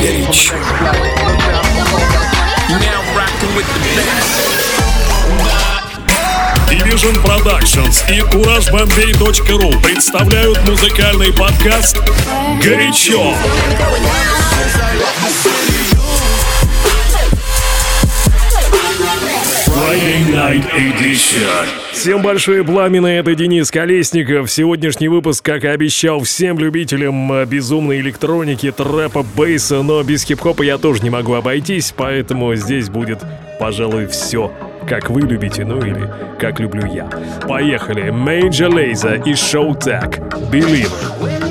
Горячо. Division Productions и CourageBombay.ru представляют музыкальный подкаст «Горячо». Friday Night. Всем большое пламя, это Денис Колесников. Сегодняшний выпуск, как и обещал, всем любителям э, безумной электроники, трэпа, бейса, но без хип-хопа я тоже не могу обойтись, поэтому здесь будет, пожалуй, все как вы любите, ну или как люблю я. Поехали. Major Lazer и Show Tag. Believer.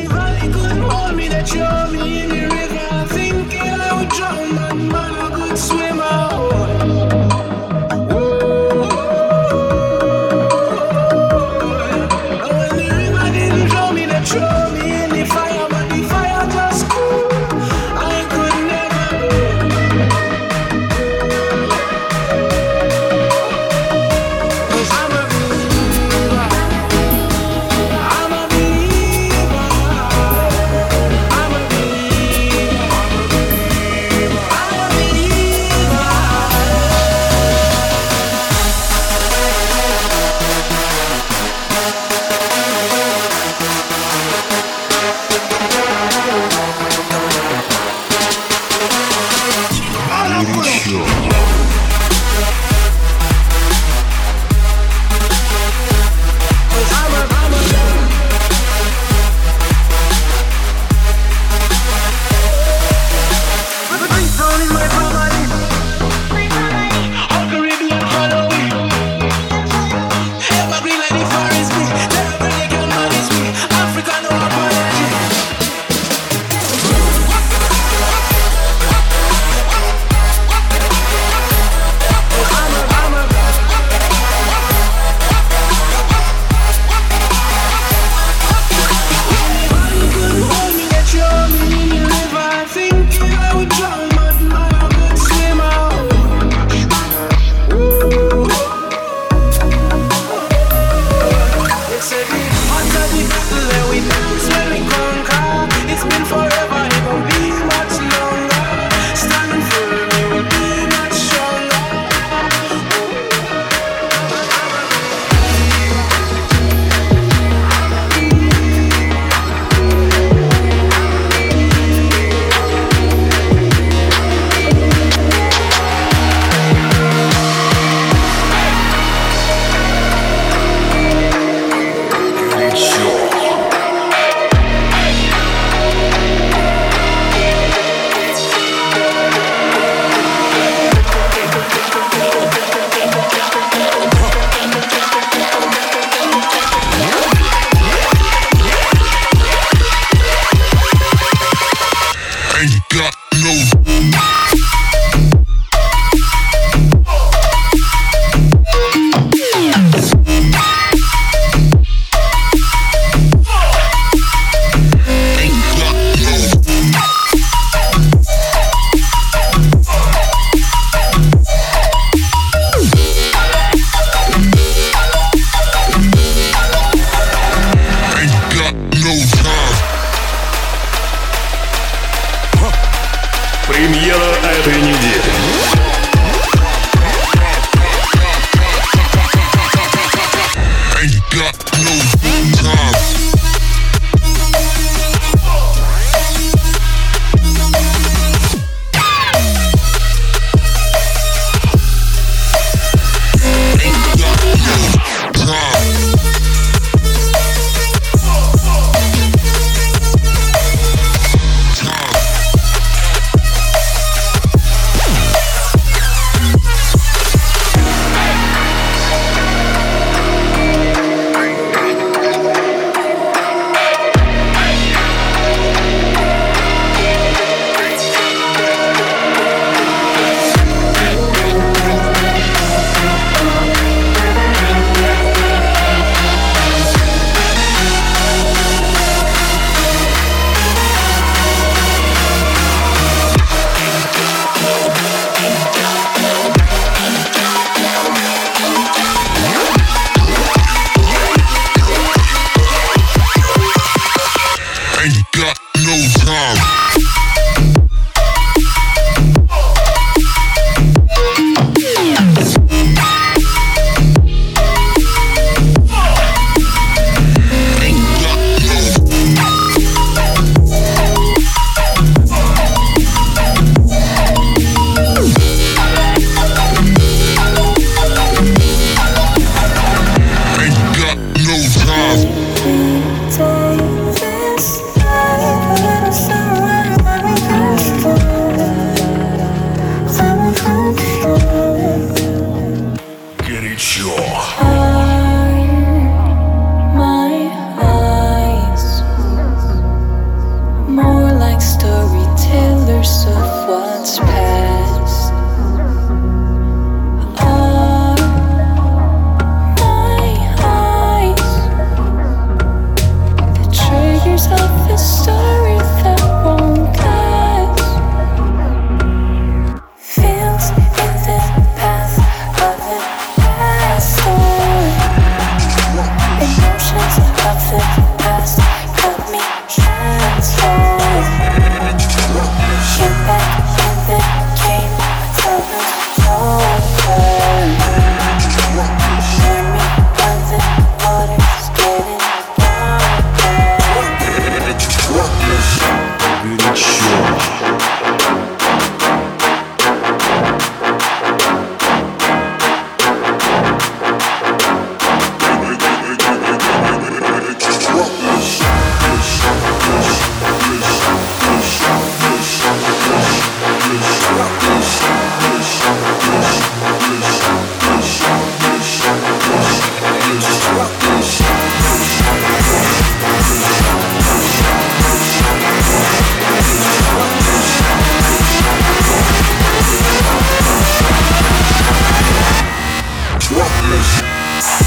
Deixa.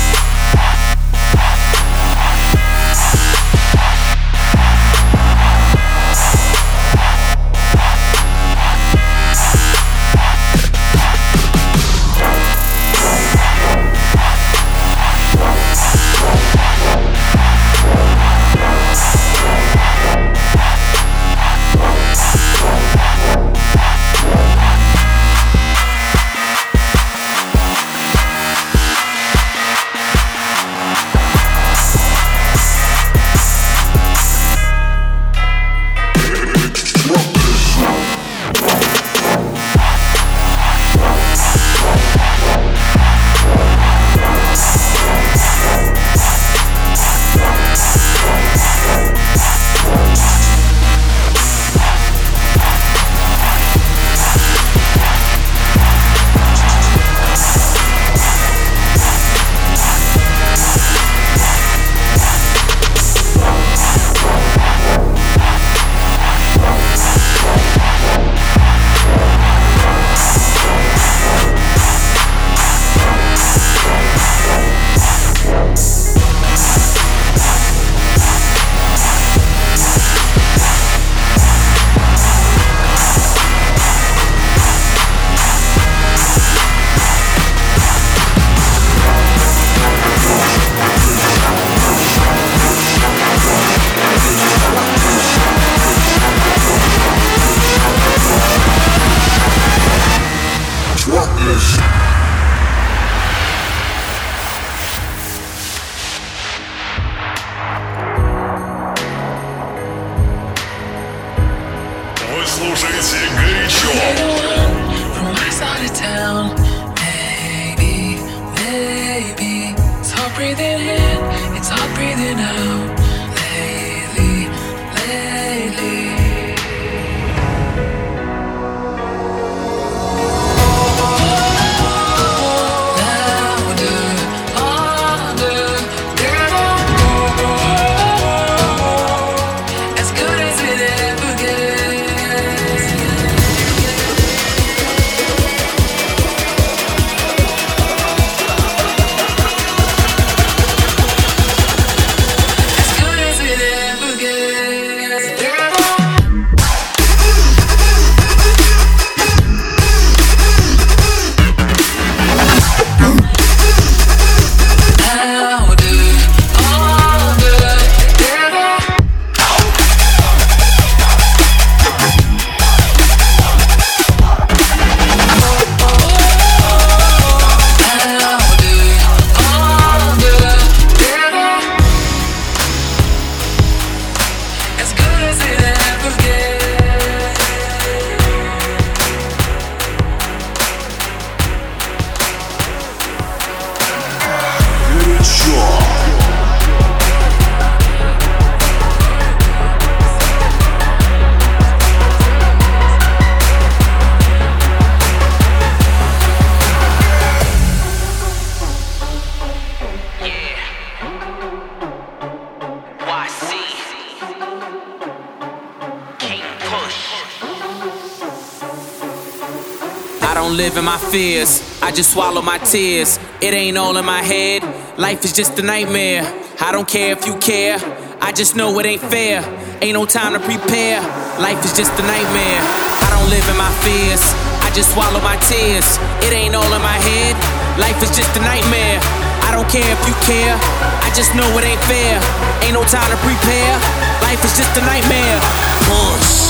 Don't live in my fears, I just swallow my tears. It ain't all in my head, life is just a nightmare. I don't care if you care, I just know it ain't fair. Ain't no time to prepare, life is just a nightmare. I don't live in my fears, I just swallow my tears. It ain't all in my head, life is just a nightmare. I don't care if you care, I just know it ain't fair. Ain't no time to prepare, life is just a nightmare. Push.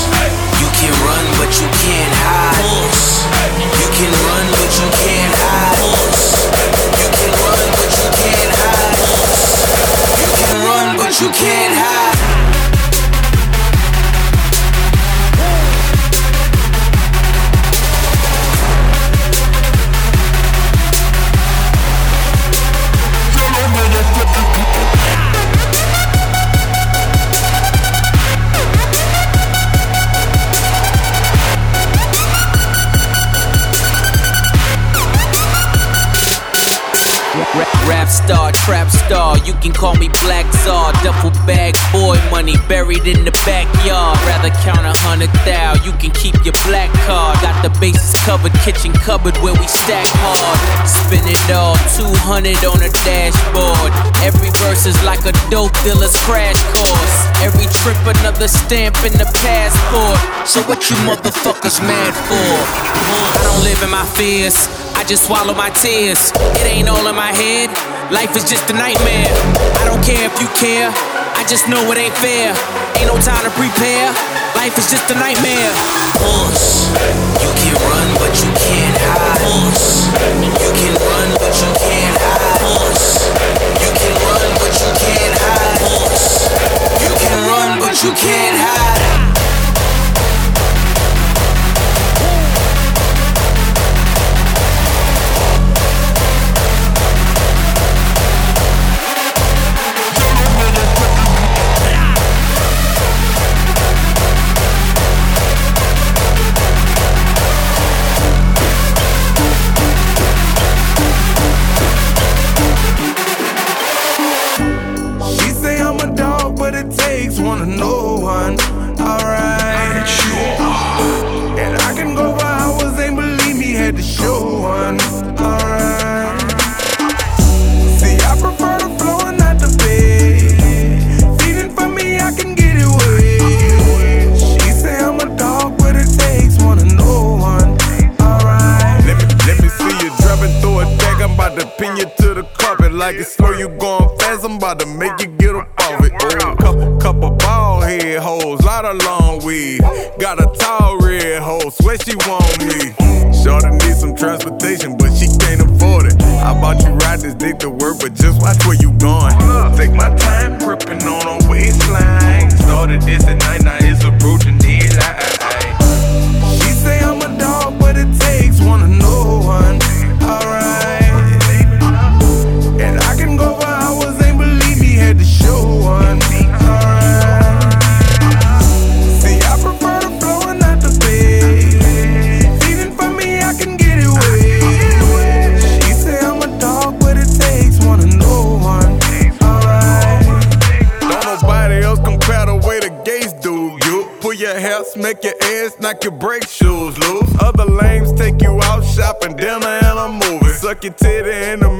You can run, but you can't hide. You can run, but you can't hide. You can run, but you can't hide. You can run, but you can't hide. Trap star, you can call me Black Czar. Duffel bag, boy money buried in the backyard. Rather count a hundred thou, you can keep your black card. Got the bases covered, kitchen cupboard where we stack hard. Spin it all, 200 on a dashboard. Every verse is like a dope dealer's crash course. Every trip, another stamp in the passport. So what you motherfuckers mad for? I don't live in my fears. I just swallow my tears. It ain't all in my head. Life is just a nightmare. I don't care if you care. I just know it ain't fair. Ain't no time to prepare. Life is just a nightmare. Horse. You can run, but you can't hide. Horse. You can run, but you can't hide. Horse. You can run, but you can't hide. Horse. You can run, but you can't hide. pants, knock your brake shoes loose. Other lames take you out shopping, dinner, and a movie. Suck your titty in the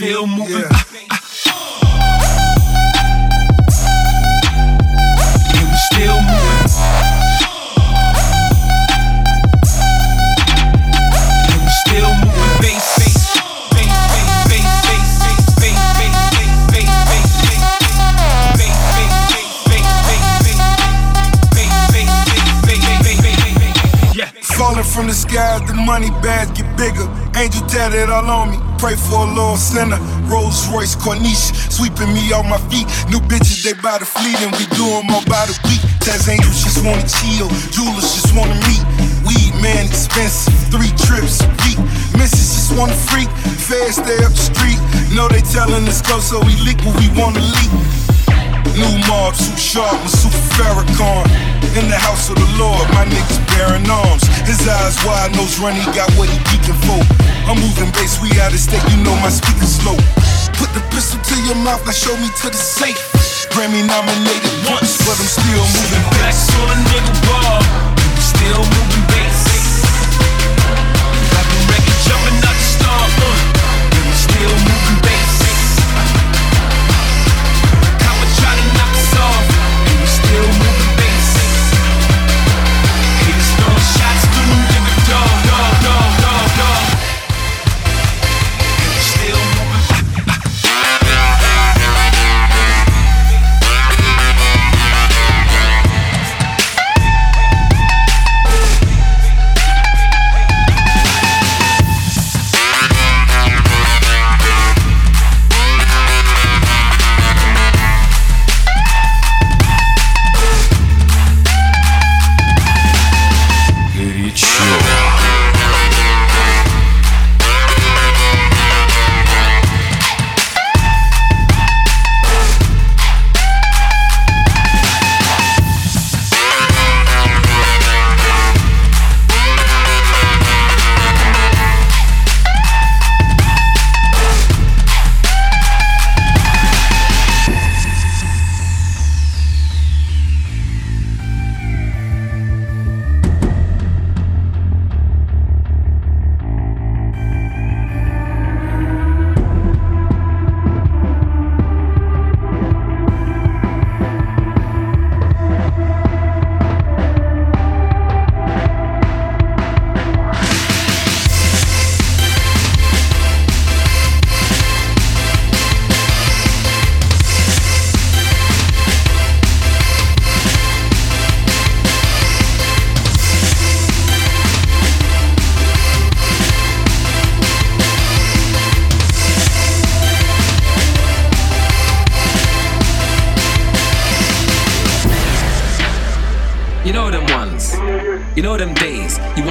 still moving. And we still moving. And we still moving bass, bass, bass, bass, bass, bass, bass, bass, bass, bass, bass, bass, Falling from the sky, the money bags get bigger. Angel tatted all on me. Pray for a little sinner. Rolls Royce Corniche, sweeping me off my feet. New bitches, they by the fleet, and we do 'em all by the week. Taz angels just wanna chill, jewelers just wanna meet. Weed man expensive, three trips a week. Misses just wanna freak, fast stay up the street. Know they telling us go, so we leak what we wanna leak. New mob, too sharp, with super Farrakhan. In the house of the Lord, my niggas bearing arms. His eyes wide, nose run, he got what he geeking for. I'm moving bass, we out of state, you know my speakers low. Put the pistol to your mouth, now show me to the safe. Grammy nominated once, but I'm still moving bass.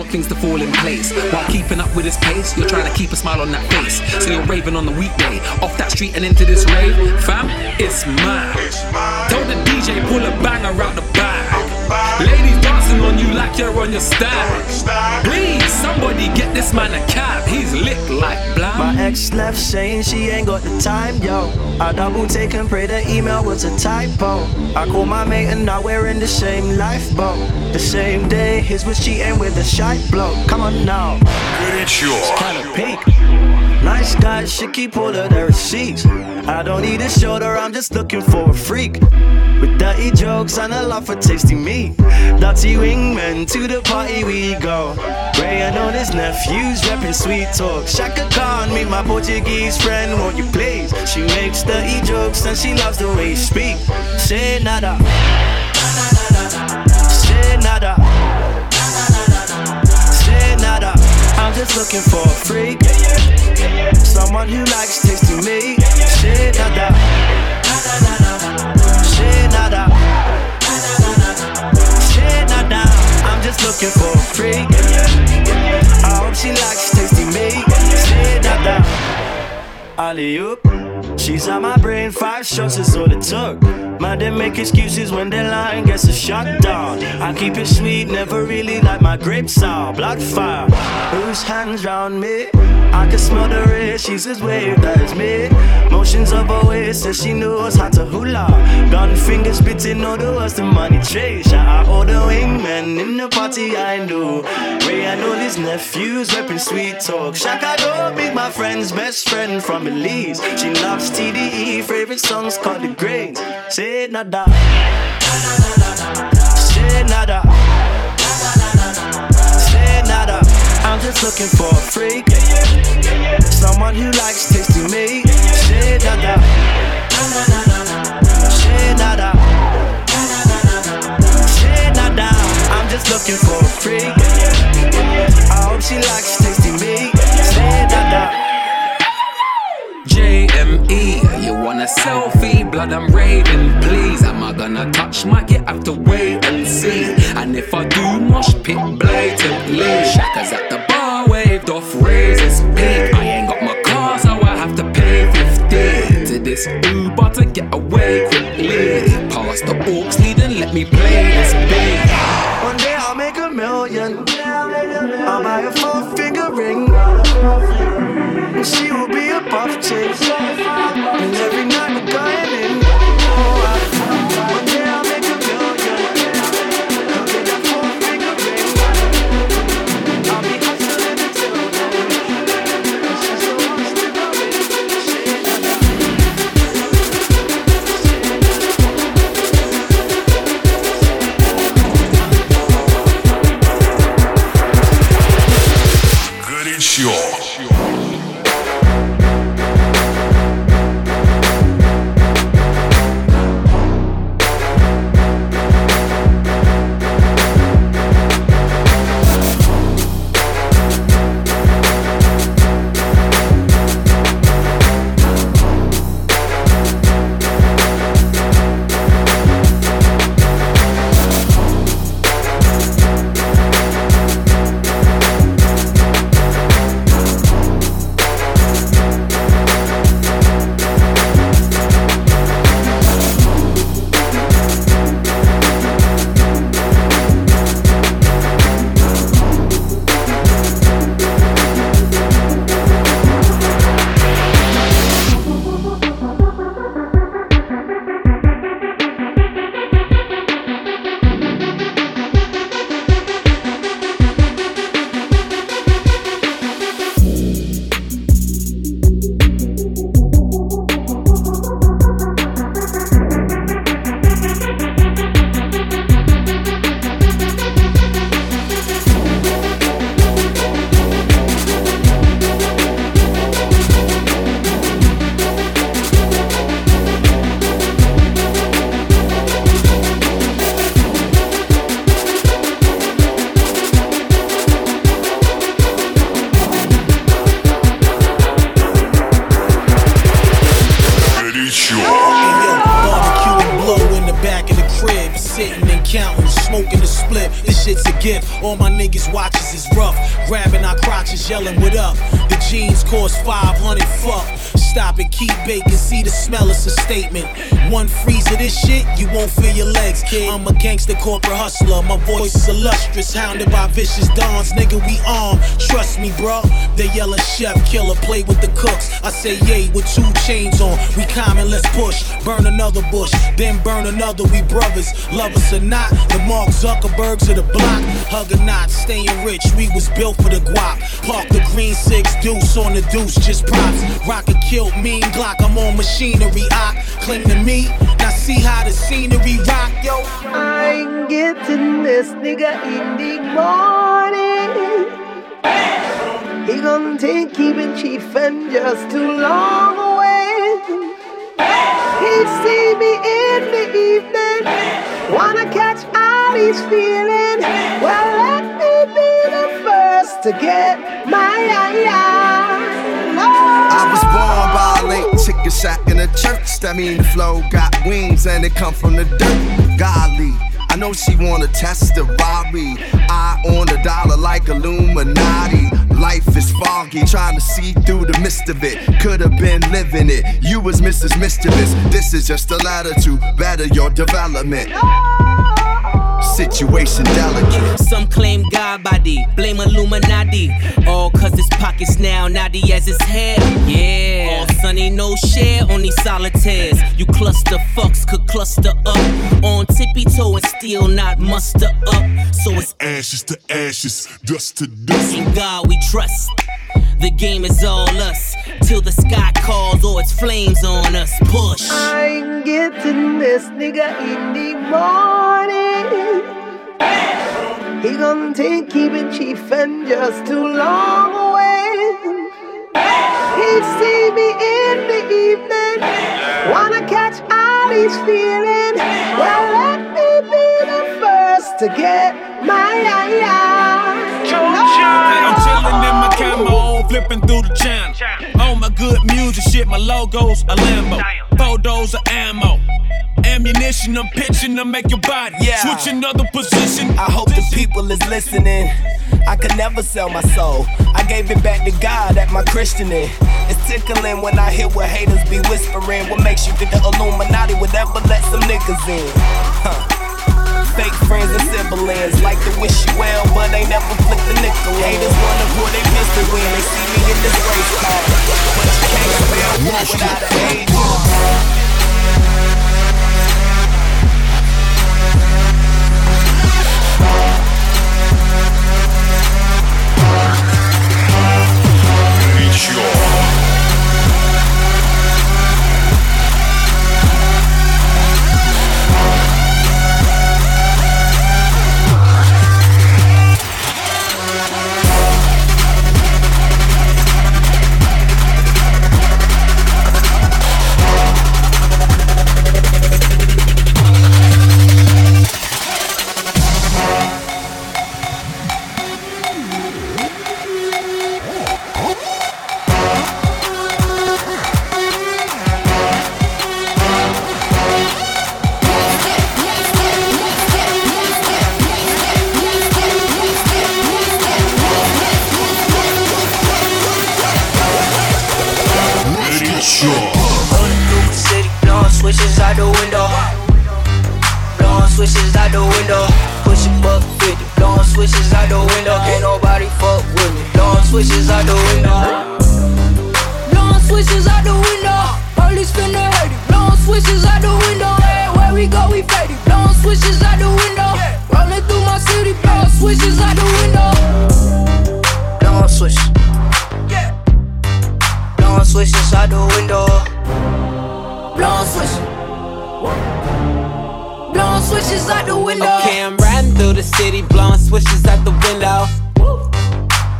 Things to fall in place. While keeping up with his pace, you're trying to keep a smile on that face. So you're raving on the weekday. Off that street and into this rave. Fam, it's mad. Tell the DJ pull a banger out the. Ladies dancing on you like you're on your style. Please, somebody get this man a cab. He's lit like blind. My ex left saying she ain't got the time, yo. I double take and pray the email was a typo. I call my mate and now we're in the same lifeboat. The same day, his was cheating with a shy bloke. Come on now. Good it's your. It's kinda pink. Nice guys should keep all of their receipts. I don't need a shoulder, I'm just looking for a freak. With dirty jokes and a love for tasty meat. Dirty wingmen to the party we go. Ray on his nephews rapping sweet talk. Shaka Khan, meet my Portuguese friend, won't you please? She makes dirty jokes and she loves the way you speak. Say nada. Say nada. I'm just looking for a freak. Someone who likes tasting me. Say nada. Say nada. Say nada. I'm just looking for a freak. I hope she likes tasting me. Say nada. Alley oop. She She's on my brain, five shots is all it took. Man, they make excuses when they lie and gets a shut down. I keep it sweet, never really like my grapes sour. Blood fire, whose hands round me? I can smell the red, she's as wave, that is me. Motions of her waist, says she knows how to hula. Gun fingers spitting all the words the money trace. Shout out all the wingmen in the party I know. Ray and all his nephews repping sweet talk. Shaka do be my friend's best friend from Belize. She loves TDE, favorite songs called The Grains. Say nada. Say nada. Say nada. I'm just looking for a freak. Someone who likes tasting me. Say nada. Say nada. Say nada. I'm just looking for a freak. I hope she likes tasting me. JME, you want a selfie? Blood, I'm raving, please. Am I gonna touch my You have to wait and see. And if I do, mosh pit blatantly. Shaka's at the bar, waved off razors peak. I ain't got my car, so I have to pay 50 to this Uber to get away quickly. Past the Orcs lead and let me play this beat. Million. I'll buy a four finger ring. And she will be a buff chick. And every night we're going in. Statement. One freeze of this shit, you won't feel your legs, kid. I'm a gangster corporate hustler, my voice is illustrious, hounded by vicious dons. Nigga, we armed, trust me, bro. They yelling chef, killer, play with the cooks. I say yay with two chains on. We common, let's push. Burn another bush, then burn another. We brothers, love us or not. The Mark Zuckerbergs of the block, hug or not, staying rich. We was built for the guap. Park the green six deuce on the deuce, just props. Rocket killed mean Glock. I'm on machinery. I claim to me. Now see how the scenery rock, yo. I'm getting this nigga in the morning. He gonna take keeping chief and just too long away. He see me in the evening, wanna catch all he's feeling. Well, let me be the first to get my eye. I was born by late chicken shack in a church. That mean the flow got wings and it come from the dirt. Golly, I know she wanna test the Rari. Eye on the dollar like Illuminati. Life is foggy, trying to see through the mist of it. Could have been living it. You was Mrs. Mischievous. This is just a letter to better your development situation delicate. Some claim God body, blame Illuminati. All cause his pockets now naughty as his head. Yeah. All sunny, no share on these solitaires. You cluster fucks could cluster up on tippy toe and still not muster up. So it's ashes to ashes, dust to dust. In God we trust. The game is all us till the sky calls or it's flames on us. Push. I'm getting this nigga in the morning. He gonna take keeping chief and just too long away. He see me in the evening, wanna catch all he's feeling. Well, let me be the first to get my eye. I'm chillin' in my camo, flipping through the channel. All my good music shit, my logos a Lambo, photos of ammo. Ammunition, I'm pitching to make your body Yeah. switch another position. I hope the people is listening. I could never sell my soul. I gave it back to God at my christening. It's tickling when I hear what haters be whispering. What makes you think the Illuminati would ever let some niggas in? Huh fake friends and siblings. Like to wish you well, but they never flick the nickel. Haters wanna pour they pistol when they see me in this race car. But you can't spell war without a agent. Sure. Switches out the window. Blowing switches out the window. Pushing buck 50, blowing switches out the window. Can't nobody fuck with me. Blowing switches out the window. Blowing switches out the window. Police finna hate it. Blowing switches out the window. Everywhere we go, we faded. Blowing switches out the window. Rolling through my city, blowing switches out the window. Blowing switches. Blowing switches out the window. Blowing switches. Blowing switches out the window. Okay, I'm riding through the city, blowing switches out the window.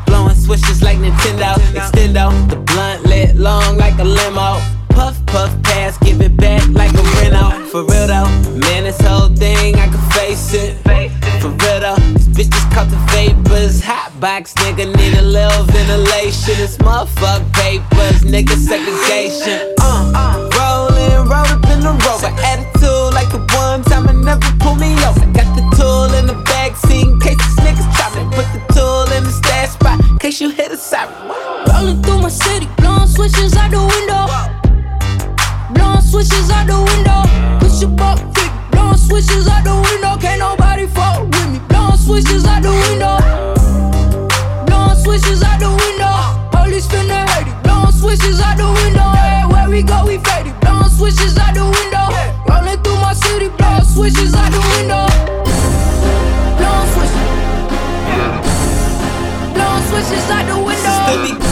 Blowing switches like Nintendo. Extendo, the blunt lit long like a limo. Puff, puff, pass, give it back like a Renault. For real though, man, this whole thing, I can face it. For real though, these bitches caught the vapors. Hot box, nigga, need a little ventilation. This motherfuck papers, nigga, segregation. Uh, rollin', roll up in the rover. Attitude like the one time I never pull me over. Got the tool in the back seat in case these niggas try me. Put the tool in the stash spot in case you hit a siren. Rolling through my city, blowing switches out the window. Blowing switches out the window. Push your buck 50, blowing switches out the window. Can't nobody fuck with me. Blowing switches out the window. police finna hate it. Blowing switches out the window. Where we go, we faded. Blowing switches out the window. Rolling through my city, blowing switches out the window. Blowing switches. Blowing switches out the window.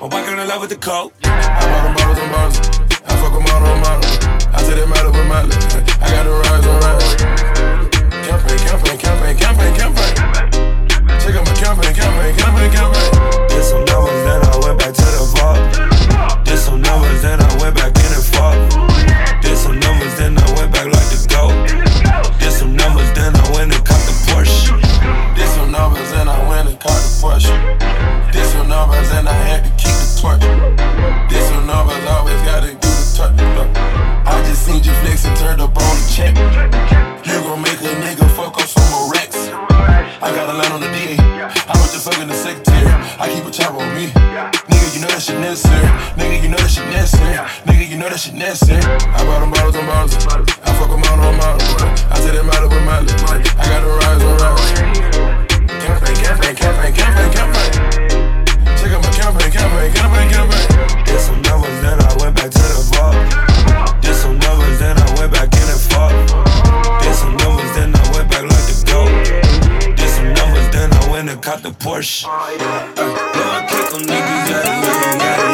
My wife in love with the coke. I bought them bottles and bottles. I fuck them all on models. I say they matter with Miley. I got the rise on rise. Campaign, campaign, campaign, campaign, campaign. Check out my campaign, campaign, campaign, campaign. Did some numbers, then I went back to the vault. Did some numbers, then I went back in and fought. Did some numbers, then I went back like the goat. Did some numbers, then I went and cut the Porsche. Did some numbers and I went and caught the Porsche. Numbers and I had to keep the torch. Did some numbers, always gotta do the touch. Look, I just seen you flex and turned up on the check. You gon' make a nigga fuck up some more racks. I got a line on the DA. I was just fucking the secretary. I keep a chop on me. Nigga, you know that shit necessary. Nigga, you know that shit necessary. Nigga, you know that shit necessary. I bought them bottles and bottles. I fuck them out on models. I say they matter with Miley. I got the rise on rise. Campaign, campaign, campaign, campaign, campaign. Check out my campaign, campaign, campaign, campaign. Did some numbers, then I went back to the vault. Did some numbers, then I went back in and fought. Did some numbers, then I went back like the goat. Did some numbers, then I went and cut the Porsche. Uh, know I kick 'em niggas, yeah, yeah,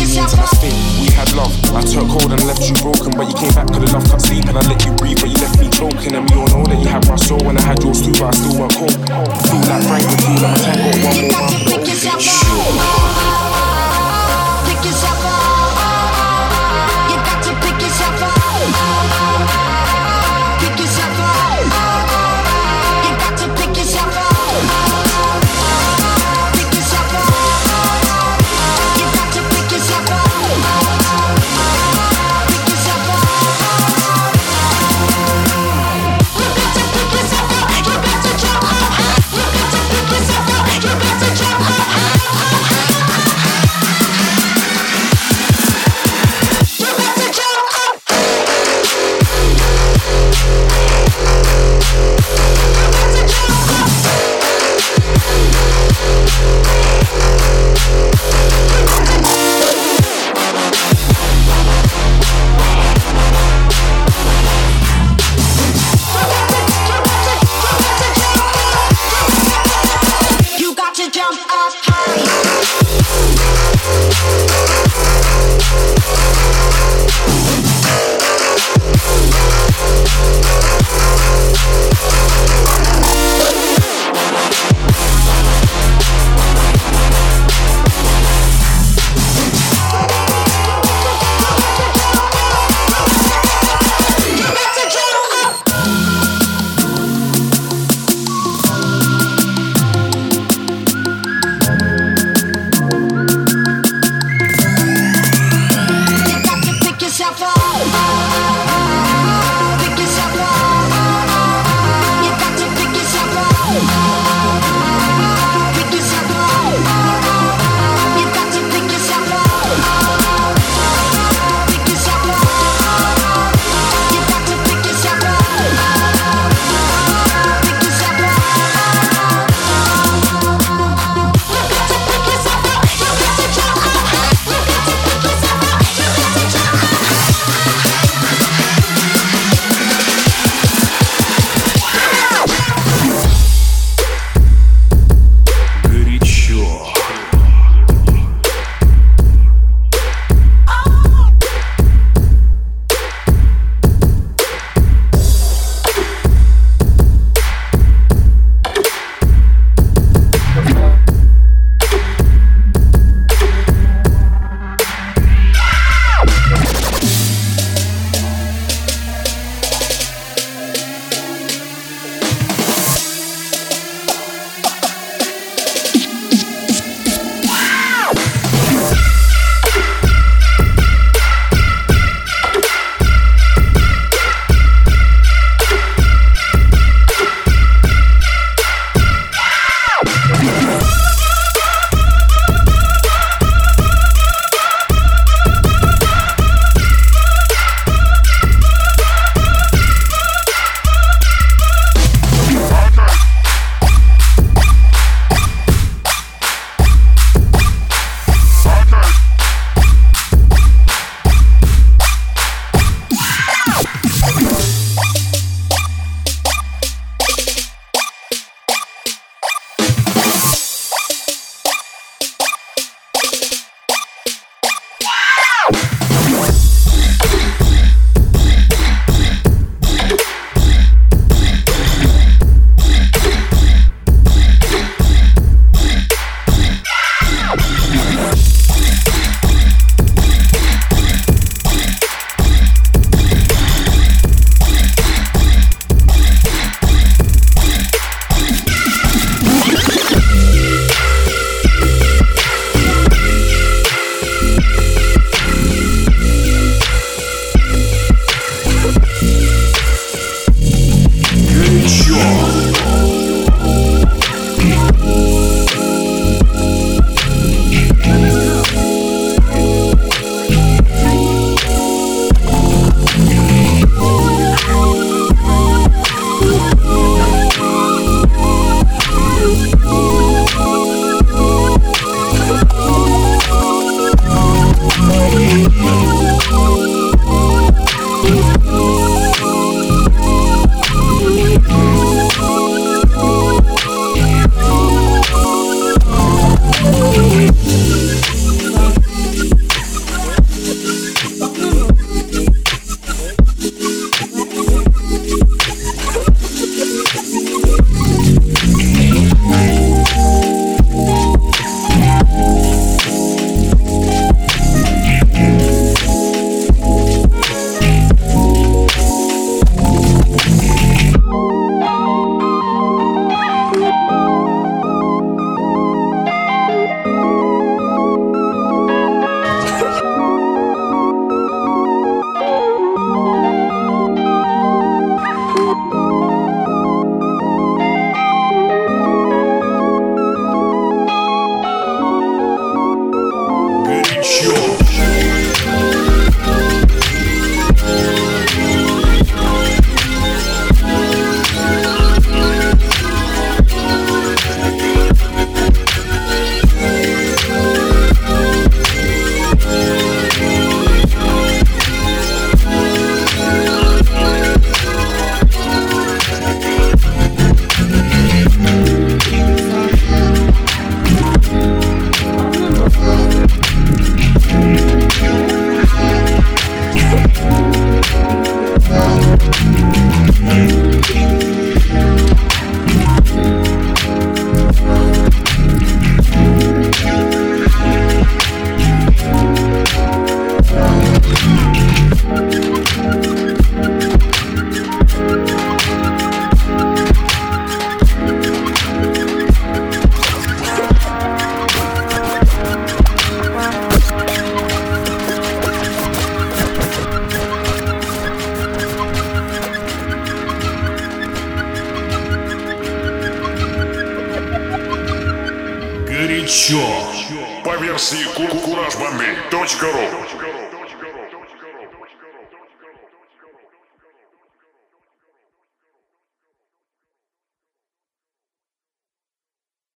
We had love, I turned cold and left you broken, but you came back cause the love cut sleep, and I let you breathe, but you left me choking, and we all know that you had my soul, and I had yours too, but I still weren't cold. Feel like Frank would feel like my got one more